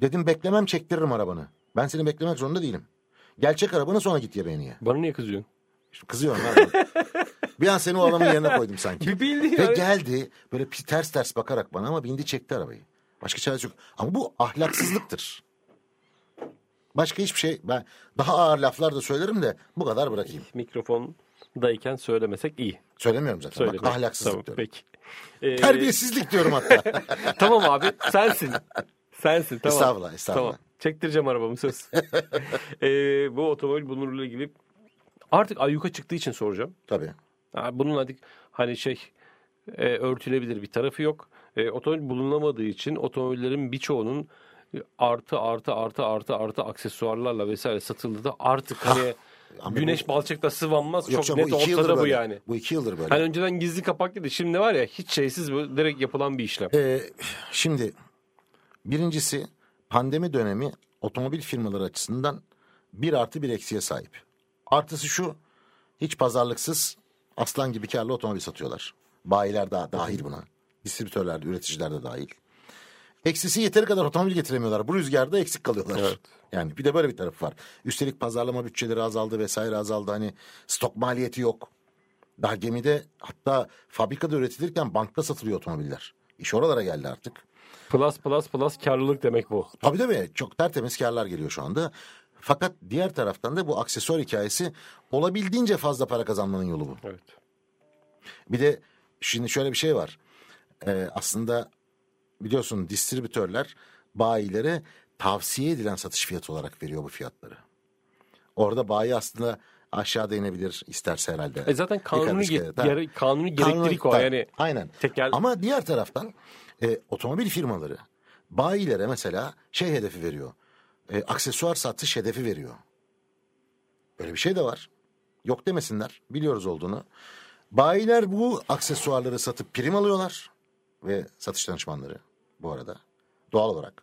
Dedim beklemem çektiririm arabanı. Ben seni beklemek zorunda değilim. Gel çek arabanı sonra git yemeğini ye. Bana niye kızıyorsun? Şimdi kızıyorum bir an seni o adamın yerine koydum sanki. Bir bildiğin Ve geldi böyle ters ters bakarak bana ama bindi çekti arabayı. Başka çaresi yok. Ama bu ahlaksızlıktır. Başka hiçbir şey ben daha ağır laflar da söylerim de bu kadar bırakayım. Mikrofondayken söylemesek iyi. Söylemiyorum zaten. Söyle. Bak, ahlaksızlık Tamam, diyorum. peki. Ee, Terbiyesizlik diyorum hatta. tamam abi sensin. Sensin tamam. Estağfurullah, estağfurullah. Tamam. Çektireceğim arabamı söz. Ee, bu otomobil bununla ilgili artık ayyuka çıktığı için soracağım. Tabii. Bunun hadi hani şey e, örtülebilir bir tarafı yok. E, otomobil bulunamadığı için otomobillerin birçoğunun artı artı artı artı artı aksesuarlarla vesaire satıldığı da artık hani ama güneş balçıkta sıvanmaz Yok çok bu net ortada bu böyle. yani. Bu iki yıldır böyle. Hani önceden gizli kapaklıydı. Şimdi var ya hiç şeysiz böyle direkt yapılan bir işlem. Ee, şimdi birincisi pandemi dönemi otomobil firmaları açısından bir artı bir eksiye sahip. Artısı şu hiç pazarlıksız aslan gibi karlı otomobil satıyorlar. Bayiler de dahil buna. Distribütörler de üreticiler de dahil. Eksisi yeteri kadar otomobil getiremiyorlar. Bu rüzgarda eksik kalıyorlar. Evet. Yani bir de böyle bir tarafı var. Üstelik pazarlama bütçeleri azaldı vesaire azaldı. Hani stok maliyeti yok. Daha gemide hatta fabrikada üretilirken bankta satılıyor otomobiller. İş oralara geldi artık. Plus plus plus karlılık demek bu. Tabii tabii çok tertemiz karlar geliyor şu anda. Fakat diğer taraftan da bu aksesuar hikayesi olabildiğince fazla para kazanmanın yolu bu. Evet. Bir de şimdi şöyle bir şey var. Ee, aslında biliyorsun distribütörler bayilere tavsiye edilen satış fiyatı olarak veriyor bu fiyatları. Orada bayi aslında aşağıda inebilir isterse herhalde. E zaten kanuni, ge- gere- kanuni gereklilik o Kanuni- yani. Aynen. Tekel- Ama diğer taraftan e, otomobil firmaları bayilere mesela şey hedefi veriyor. E, aksesuar satış hedefi veriyor. Böyle bir şey de var. Yok demesinler. Biliyoruz olduğunu. Bayiler bu aksesuarları satıp prim alıyorlar. Ve satış danışmanları bu arada. Doğal olarak.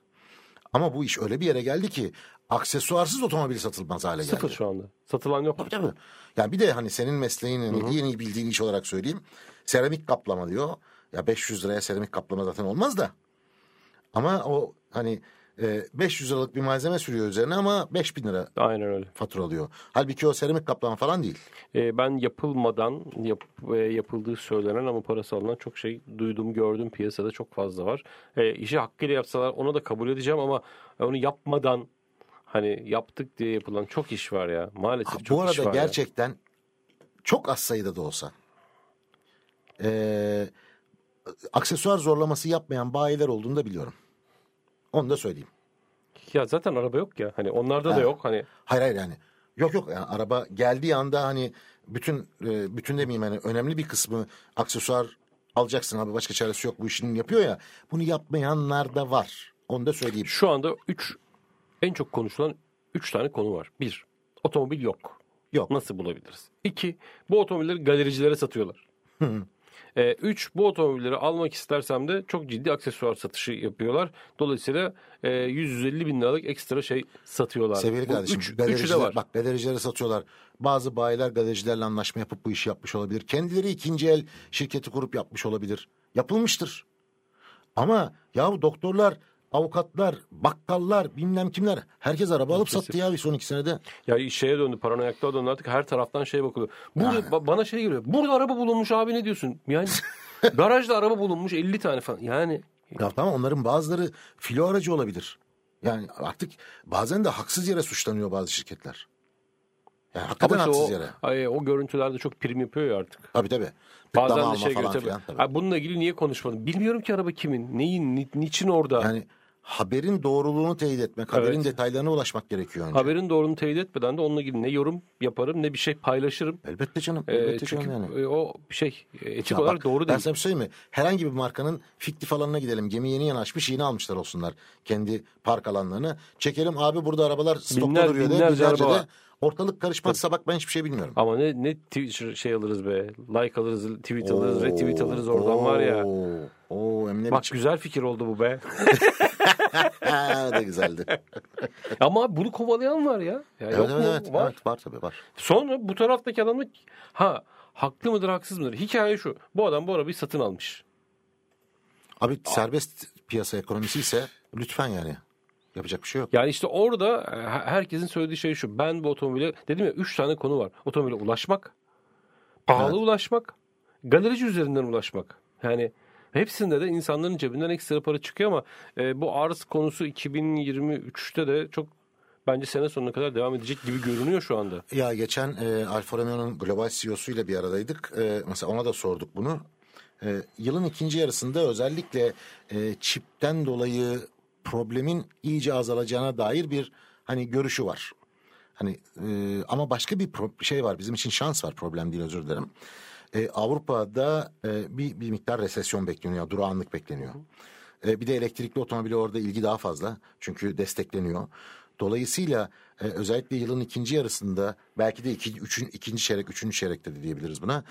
Ama bu iş öyle bir yere geldi ki aksesuarsız otomobil satılmaz hale geldi. Sıfır şu anda. Satılan yok. Tabii tabii. Yani bir de hani senin mesleğin hani en iyi bildiğin iş olarak söyleyeyim. Seramik kaplama diyor. Ya 500 liraya seramik kaplama zaten olmaz da. Ama o hani e, 500 liralık bir malzeme sürüyor üzerine ama 5000 lira Aynen öyle. fatura alıyor. Halbuki o seramik kaplama falan değil. E, ben yapılmadan yap, e, yapıldığı söylenen ama parası alınan çok şey duydum gördüm piyasada çok fazla var. E, işi hakkıyla yapsalar onu da kabul edeceğim ama onu yapmadan hani yaptık diye yapılan çok iş var ya. Maalesef çok Bu iş arada var ya. gerçekten çok az sayıda da olsa e, aksesuar zorlaması yapmayan bayiler olduğunu da biliyorum. Onu da söyleyeyim. Ya zaten araba yok ya. Hani onlarda da Ha. yok. Hani Hayır hayır yani. Yok yok yani araba geldiği anda hani bütün e, bütün demeyeyim hani önemli bir kısmı aksesuar alacaksın abi başka çaresi yok bu işin yapıyor ya. Bunu yapmayanlar da var. Onu da söyleyeyim. şu anda 3 en çok konuşulan 3 tane konu var. 1. Otomobil yok. Yok. Nasıl bulabiliriz? 2. Bu otomobilleri galericilere satıyorlar. 3. bu otomobilleri almak istersem de çok ciddi aksesuar satışı yapıyorlar. Dolayısıyla e, 150 bin liralık ekstra şey satıyorlar. Sevgili Bu kardeşim üç- galericiler, de var. bak galericilere satıyorlar. Bazı bayiler galericilerle anlaşma yapıp bu işi yapmış olabilir. Kendileri ikinci el şirketi kurup yapmış olabilir. Yapılmıştır. Ama yahu doktorlar avukatlar, bakkallar, bilmem kimler. Herkes araba alıp Kesin. sattı ya bir son iki senede. Ya şeye döndü paranoyaklığa döndü artık her taraftan şey bakılıyor. Burada ba- bana şey geliyor. Burada araba bulunmuş abi ne diyorsun? Yani garajda araba bulunmuş 50 tane falan. Yani Ya tamam onların bazıları filo aracı olabilir. Yani artık bazen de haksız yere suçlanıyor bazı şirketler. Yani hakikaten işte haksız o, yere. ay, o görüntülerde çok prim yapıyor ya artık. Tabii tabii. Bazen de şey falan götürüyor. filan, tabii. Ay, Bununla ilgili niye konuşmadın? Bilmiyorum ki araba kimin, neyin, ni- niçin orada. Yani haberin doğruluğunu teyit etmek, haberin Evet. detaylarına ulaşmak gerekiyor önce. Haberin doğruluğunu teyit etmeden de onunla ilgili ne yorum yaparım ne bir şey paylaşırım. Elbette canım. Ee, Elbette çünkü canım yani. o şey etik Ya olarak bak, doğru Ben değil. sana bir şey söyleyeyim mi? Herhangi bir markanın fiktif alanına gidelim. Gemi yeni yanaşmış yeni almışlar olsunlar. Kendi park alanlarını. Çekelim abi burada arabalar stokta Binler- duruyor de. binlerce Binlerce araba de. Ortalık karışmazsa bak ben hiçbir şey bilmiyorum. Ama ne ne tw- şey alırız be. Like alırız, tweet alırız, retweet alırız oradan var ya. Oo, Oo, hem ne Bak biçim. güzel fikir oldu bu be. Da güzeldi. Ama bunu kovalayan var ya. ya evet, yok evet, mu? evet, var. evet, var tabii var. Sonra bu taraftaki adam da ha haklı mıdır haksız mıdır? Hikaye şu. Bu adam bu arabayı satın almış. Abi serbest piyasa ekonomisi ise lütfen yani. Yapacak bir şey yok. Yani işte orada e, herkesin söylediği şey şu. Ben bu otomobile dedim ya 3 tane konu var. Otomobile ulaşmak, pahalı Evet. ulaşmak, galerici üzerinden ulaşmak. Yani hepsinde de insanların cebinden ekstra para çıkıyor ama e, bu arz konusu 2023'te de çok bence sene sonuna kadar devam edecek gibi görünüyor şu anda. Ya geçen e, Alfa Romeo'nun global CEO'suyla bir aradaydık. E, mesela ona da sorduk bunu. E, yılın ikinci yarısında özellikle e, çipten dolayı problemin iyice azalacağına dair bir hani görüşü var. Hani e, ama başka bir pro- şey var. Bizim için şans var. Problem değil özür dilerim. E, Avrupa'da e, bir, bir miktar resesyon bekleniyor. Durağanlık bekleniyor. E, bir de elektrikli otomobile orada ilgi daha fazla. Çünkü destekleniyor. Dolayısıyla e, özellikle yılın ikinci yarısında belki de iki, üçün, ikinci çeyrek, üçüncü çeyrekte de diyebiliriz buna.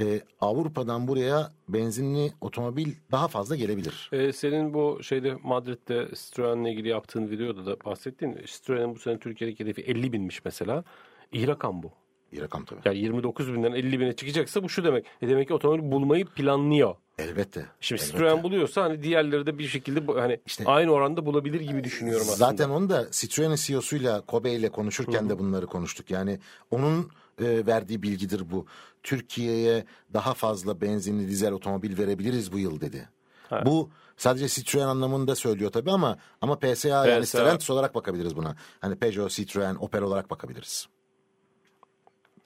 E, Avrupa'dan buraya benzinli otomobil daha fazla gelebilir. E, senin bu şeyde Madrid'de Citroen'le ilgili yaptığın videoda da bahsettiğin Citroen'in bu sene Türkiye'deki hedefi 50 binmiş mesela. İyi rakam bu. Bir rakam tabii. Yani 29 binden 50 bine çıkacaksa bu şu demek. E demek ki otomobil bulmayı planlıyor. Elbette. Şimdi elbette. Citroen buluyorsa hani diğerleri de bir şekilde hani İşte- aynı oranda bulabilir gibi düşünüyorum aslında. Zaten onu da Citroen'in CEO'suyla Kobe ile konuşurken de bunları konuştuk. Yani onun e, verdiği bilgidir bu. Türkiye'ye daha fazla benzinli dizel otomobil verebiliriz bu yıl dedi. Ha. Bu sadece Citroen anlamında söylüyor tabii ama ama PSA, yani PSA. Stellantis olarak bakabiliriz buna. Hani Peugeot, Citroen, Opel olarak bakabiliriz.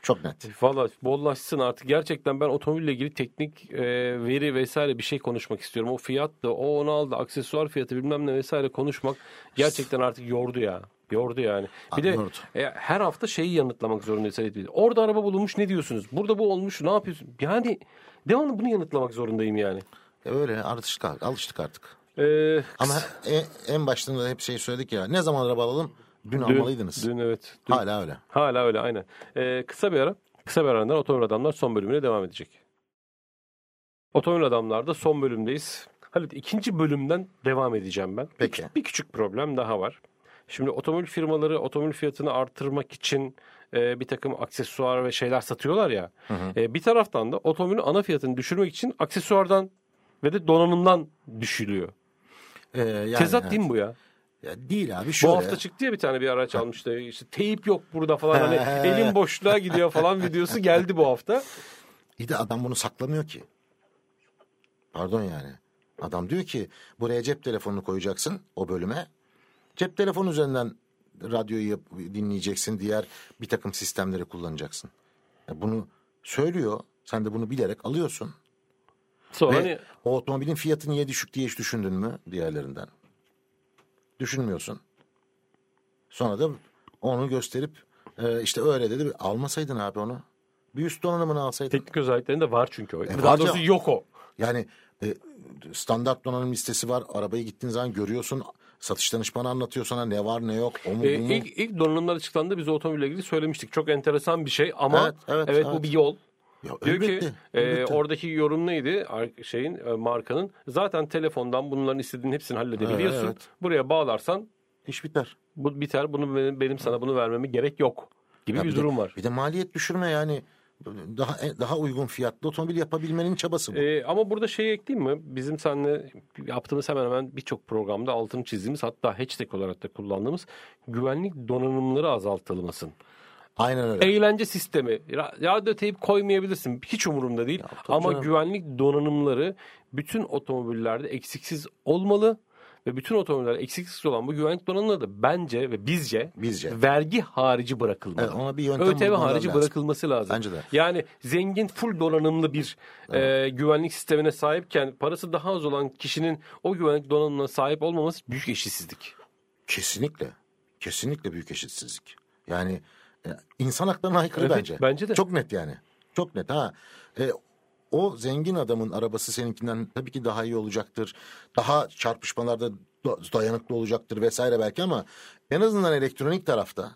Çok net. Valla bollaşsın artık. Gerçekten ben otomobille ilgili teknik e, veri vesaire bir şey konuşmak istiyorum. O fiyat da o onu aldı aksesuar fiyatı bilmem ne vesaire konuşmak gerçekten artık yordu ya. Yordu yani. Bir de Yordu. e, her hafta şeyi yanıtlamak zorundayız. Orada araba bulunmuş ne diyorsunuz? Burada bu olmuş ne yapıyorsun? Yani devamlı bunu yanıtlamak zorundayım yani. E öyle alıştık, alıştık artık. E, Ama e- en başında da hep şey söyledik ya. Ne zaman araba alalım? Dün, almalıydınız. Dün evet. Dün, Hala öyle. Hala öyle aynen. Ee, kısa bir ara. Kısa bir aradan Otomobil Adamlar son bölümüne devam edecek. Otomobil Adamlar'da son bölümdeyiz. Halit ikinci bölümden devam edeceğim ben. Peki. Bir, bir küçük problem daha var. Şimdi otomobil firmaları otomobil fiyatını artırmak için e, bir takım aksesuar ve şeyler satıyorlar ya. E, bir taraftan da otomobilin ana fiyatını düşürmek için aksesuardan ve de donanımdan düşülüyor. Ee, yani, Tezat evet. değil mi bu ya? Ya değil abi şöyle. Bu hafta çıktı ya bir tane bir araç almıştı. İşte teyip yok burada falan hani elim boşluğa gidiyor falan videosu geldi bu hafta. İyi de adam bunu saklamıyor ki. Pardon yani. Adam diyor ki buraya cep telefonunu koyacaksın o bölüme. Cep telefonu üzerinden radyoyu dinleyeceksin. Diğer bir takım sistemleri kullanacaksın. Ya bunu söylüyor. Sen de bunu bilerek alıyorsun. Sonra Ve hani o otomobilin fiyatı niye düşük diye hiç düşündün mü diğerlerinden? Düşünmüyorsun. Sonra da onu gösterip e, işte öyle dedi. Almasaydın abi onu. Bir üst donanımını alsaydın. teknik özelliklerinde var çünkü o. E, Daha doğrusu yok o. Yani e, standart donanım listesi var. Arabayı gittiğin zaman görüyorsun. Satış danışmanı anlatıyor sana ne var ne yok. O mu Ee, bu mu? ilk, ilk donanımlar açıklandı biz otomobille ilgili söylemiştik. Çok enteresan bir şey ama Evet, evet, evet, bu evet. bir yol. Ya, Diyor elbette, ki e, oradaki yorum neydi şeyin e, markanın zaten telefondan bunların istediğin hepsini halledebiliyorsun. Evet, evet. Buraya bağlarsan iş biter. bu biter. Bunu benim, benim sana bunu vermeme gerek yok gibi Ya bir bir de- durum var. Bir de maliyet düşürme yani. daha daha uygun fiyatlı otomobil yapabilmenin çabası bu. Ee, ama burada şey ekleyeyim mi? Bizim seninle yaptığımız hemen hemen birçok programda altını çizdiğimiz hatta hashtag olarak da kullandığımız güvenlik donanımları azaltılmasın. Aynen öyle. Eğlence sistemi. Ra- Radyo teyip koymayabilirsin. Hiç umurumda değil. tabii Ama canım. güvenlik donanımları bütün otomobillerde eksiksiz olmalı. Ve bütün otomobillerde eksiksiz olan bu güvenlik donanımları da bence ve bizce, Bizce. vergi harici bırakılmalı. Evet, ona bir yöntem ÖTV harici lazım. bırakılması lazım. Bence de. Yani zengin full donanımlı bir e, güvenlik sistemine sahipken parası daha az olan kişinin o güvenlik donanımına sahip olmaması büyük eşitsizlik. Kesinlikle. Kesinlikle büyük eşitsizlik. Yani insan haklarına aykırı Evet, bence. bence de. Çok net yani. Çok net ha. E, o zengin adamın arabası seninkinden tabii ki daha iyi olacaktır. Daha çarpışmalarda da- dayanıklı olacaktır vesaire belki ama en azından elektronik tarafta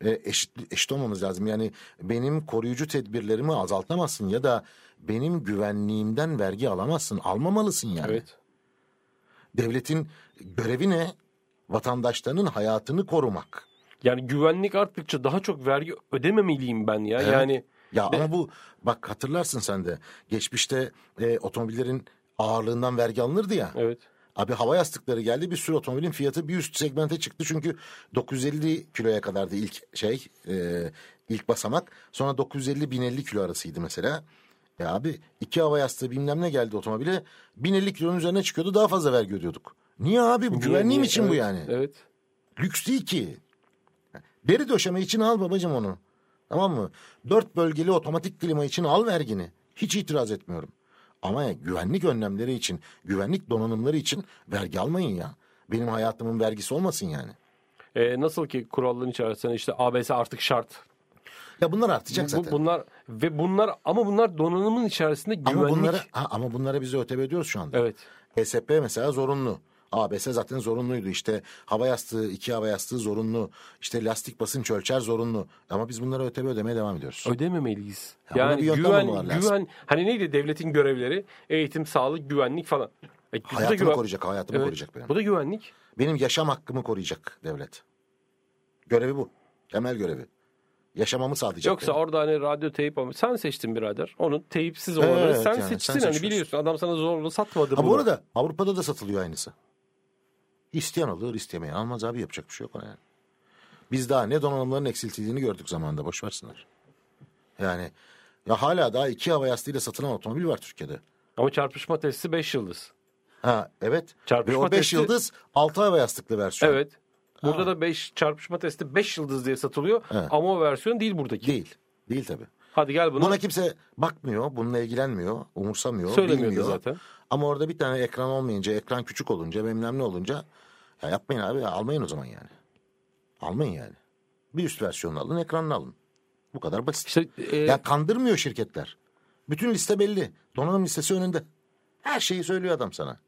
e, eşit, eşit olmamız lazım. Yani benim koruyucu tedbirlerimi azaltamazsın ya da benim güvenliğimden vergi alamazsın. Almamalısın yani. Evet. Devletin görevi ne? Vatandaşlarının hayatını korumak. Yani güvenlik arttıkça daha çok vergi ödememeliyim ben ya. Evet. Yani Ya Ve- ama bu bak hatırlarsın sen de geçmişte e, otomobillerin ağırlığından vergi alınırdı ya. evet. Abi hava yastıkları geldi bir sürü otomobilin fiyatı bir üst segmente çıktı çünkü 950 kiloya kadardı ilk şey e, ilk basamak sonra 950 1050 kilo arasıydı mesela. Ya abi iki hava yastığı bilmem ne geldi otomobile 1050 kilonun üzerine çıkıyordu daha fazla vergi ödüyorduk. Niye abi bu güvenliğim için bu Evet, yani. Evet. Lüks değil ki. Deri döşeme için al babacım onu. Tamam mı? Dört bölgeli otomatik klima için al vergini. Hiç itiraz etmiyorum. Ama ya, güvenlik önlemleri için, güvenlik donanımları için vergi almayın ya. Benim hayatımın vergisi olmasın yani. Ee, nasıl ki kuralların içerisinde işte ABS artık şart. Ya bunlar artacak Bu, zaten. bunlar ve bunlar ama bunlar donanımın içerisinde güvenlik. ama bunları ha, ama bunları bize ötebe ediyoruz şu anda. Evet. ESP mesela zorunlu. ABS zaten zorunluydu. İşte hava yastığı, iki hava yastığı zorunlu. İşte lastik basınç ölçer zorunlu. Ama biz bunları ötebe ödemeye devam ediyoruz. Ödememeliyiz. Ya yani güven lazım. güven hani neydi devletin görevleri? Eğitim, sağlık, güvenlik falan. E, Hayatımı güven- koruyacak, hayatımı Evet, koruyacak benim. Bu da güvenlik. Benim yaşam hakkımı koruyacak devlet. Görevi bu. Temel görevi. Yaşamamı sağlayacak. Yoksa benim. orada hani radyo teyip ama sen seçtin birader. Onun teyipsiz olanları Evet, sen yani seçtin sen hani biliyorsun. Adam sana zorla satmadı Ha, bunu. bu arada Avrupa'da da satılıyor aynısı. İsteyen alır, istemeyen almaz abi yapacak bir şey yok ona yani. Biz daha ne donanımların eksiltildiğini gördük zamanında boş versinler. Yani ya hala daha iki hava yastığıyla satılan otomobil var Türkiye'de. Ama çarpışma testi 5 yıldız. Ha evet. Çarpışma Ve o 5 testi- yıldız 6 hava yastıklı versiyon. Evet. Burada da 5 çarpışma testi 5 yıldız diye satılıyor. Evet. Ama o versiyon değil buradaki. Değil. Değil tabii. Hadi gel bunu. Buna kimse bakmıyor, bununla ilgilenmiyor, umursamıyor, Söylemiyordu bilmiyor. zaten. Ama orada bir tane ekran olmayınca, ekran küçük olunca, bilmem ne olunca ya yapmayın abi, ya almayın o zaman yani. Almayın yani. Bir üst versiyonu alın, ekranını alın. Bu kadar basit. İşte e, Ya kandırmıyor şirketler. Bütün liste belli. Donanım listesi önünde. Her şeyi söylüyor adam sana.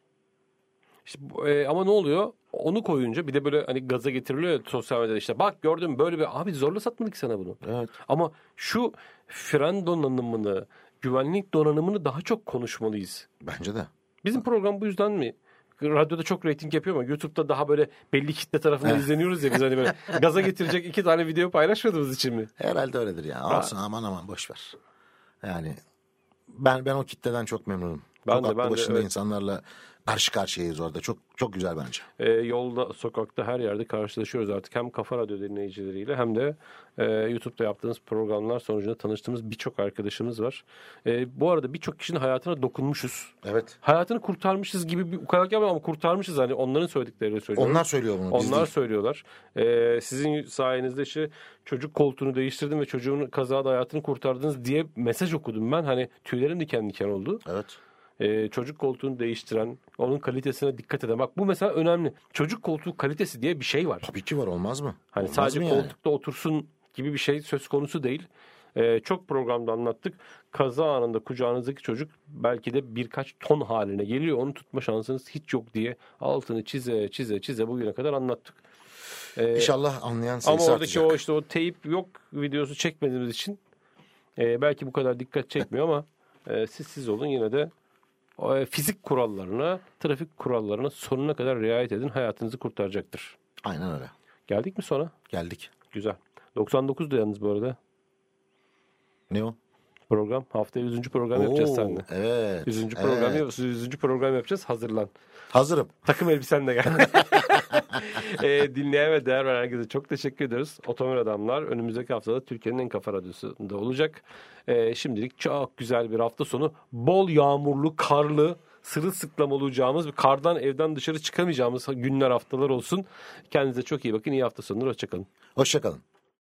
İşte e, ama ne oluyor? Onu koyunca bir de böyle hani gaza getiriliyor ya sosyal medyada işte bak gördüm böyle bir abi zorla satmadık sana bunu. Evet. Ama şu fren donanımını, güvenlik donanımını daha çok konuşmalıyız. Bence de. Bizim program bu yüzden mi? Radyoda çok reyting yapıyor ama YouTube'da daha böyle belli kitle tarafından izleniyoruz ya biz hani böyle gaza getirecek iki tane video paylaşmadığımız için mi? Herhalde öyledir ya. Olsun aman aman boş ver. Yani ben ben o kitleden çok memnunum. Ben çok de, ben de, başında evet. insanlarla karşı karşıyayız orada. Çok çok güzel bence. E, yolda, sokakta her yerde karşılaşıyoruz artık. Hem Kafa Radyo dinleyicileriyle hem de e, YouTube'da yaptığımız programlar sonucunda tanıştığımız birçok arkadaşımız var. E, bu arada birçok kişinin hayatına dokunmuşuz. Evet. Hayatını kurtarmışız gibi bir ukarak yapmıyorum ama kurtarmışız hani onların söylediklerini söylüyorum. Onlar söylüyor bunu. Onlar değil. söylüyorlar. Ee, sizin sayenizde işte çocuk koltuğunu değiştirdim ve çocuğun kazada hayatını kurtardınız diye mesaj okudum ben. Hani tüylerim diken diken oldu. Evet. Ee, çocuk koltuğunu değiştiren, onun kalitesine dikkat eden. Bak bu mesela önemli. Çocuk koltuğu kalitesi diye bir şey var. Tabii ki var olmaz mı? Hani Olmaz sadece yani? koltukta otursun gibi bir şey söz konusu değil. Ee, çok programda anlattık. Kaza anında kucağınızdaki çocuk belki de birkaç ton haline geliyor. Onu tutma şansınız hiç yok diye altını çize çize çize bugüne kadar anlattık. Ee, İnşallah anlayan ama sayısı oradaki artacak. o işte o teyip yok videosu çekmediğimiz için e, belki bu kadar dikkat çekmiyor ama e, siz siz olun yine de e, fizik kurallarına, trafik kurallarına sonuna kadar riayet edin. Hayatınızı kurtaracaktır. Aynen öyle. Geldik mi sonra? Geldik. Güzel. 99 da yalnız bu arada. Ne o? Program. Haftaya 100. program yapacağız Oo, seninle. Evet. 100. evet. program, 100. program yapacağız. Hazırlan. Hazırım. Takım elbisen de gel. e, dinleyen ve değer veren herkese çok teşekkür ediyoruz. Otomobil Adamlar önümüzdeki haftada Türkiye'nin en kafa radyosunda olacak. E, şimdilik çok güzel bir hafta sonu. Bol yağmurlu, karlı, sırılsıklam olacağımız, kardan evden dışarı çıkamayacağımız günler haftalar olsun. Kendinize çok iyi bakın. İyi hafta sonları. Hoşçakalın. Hoşçakalın.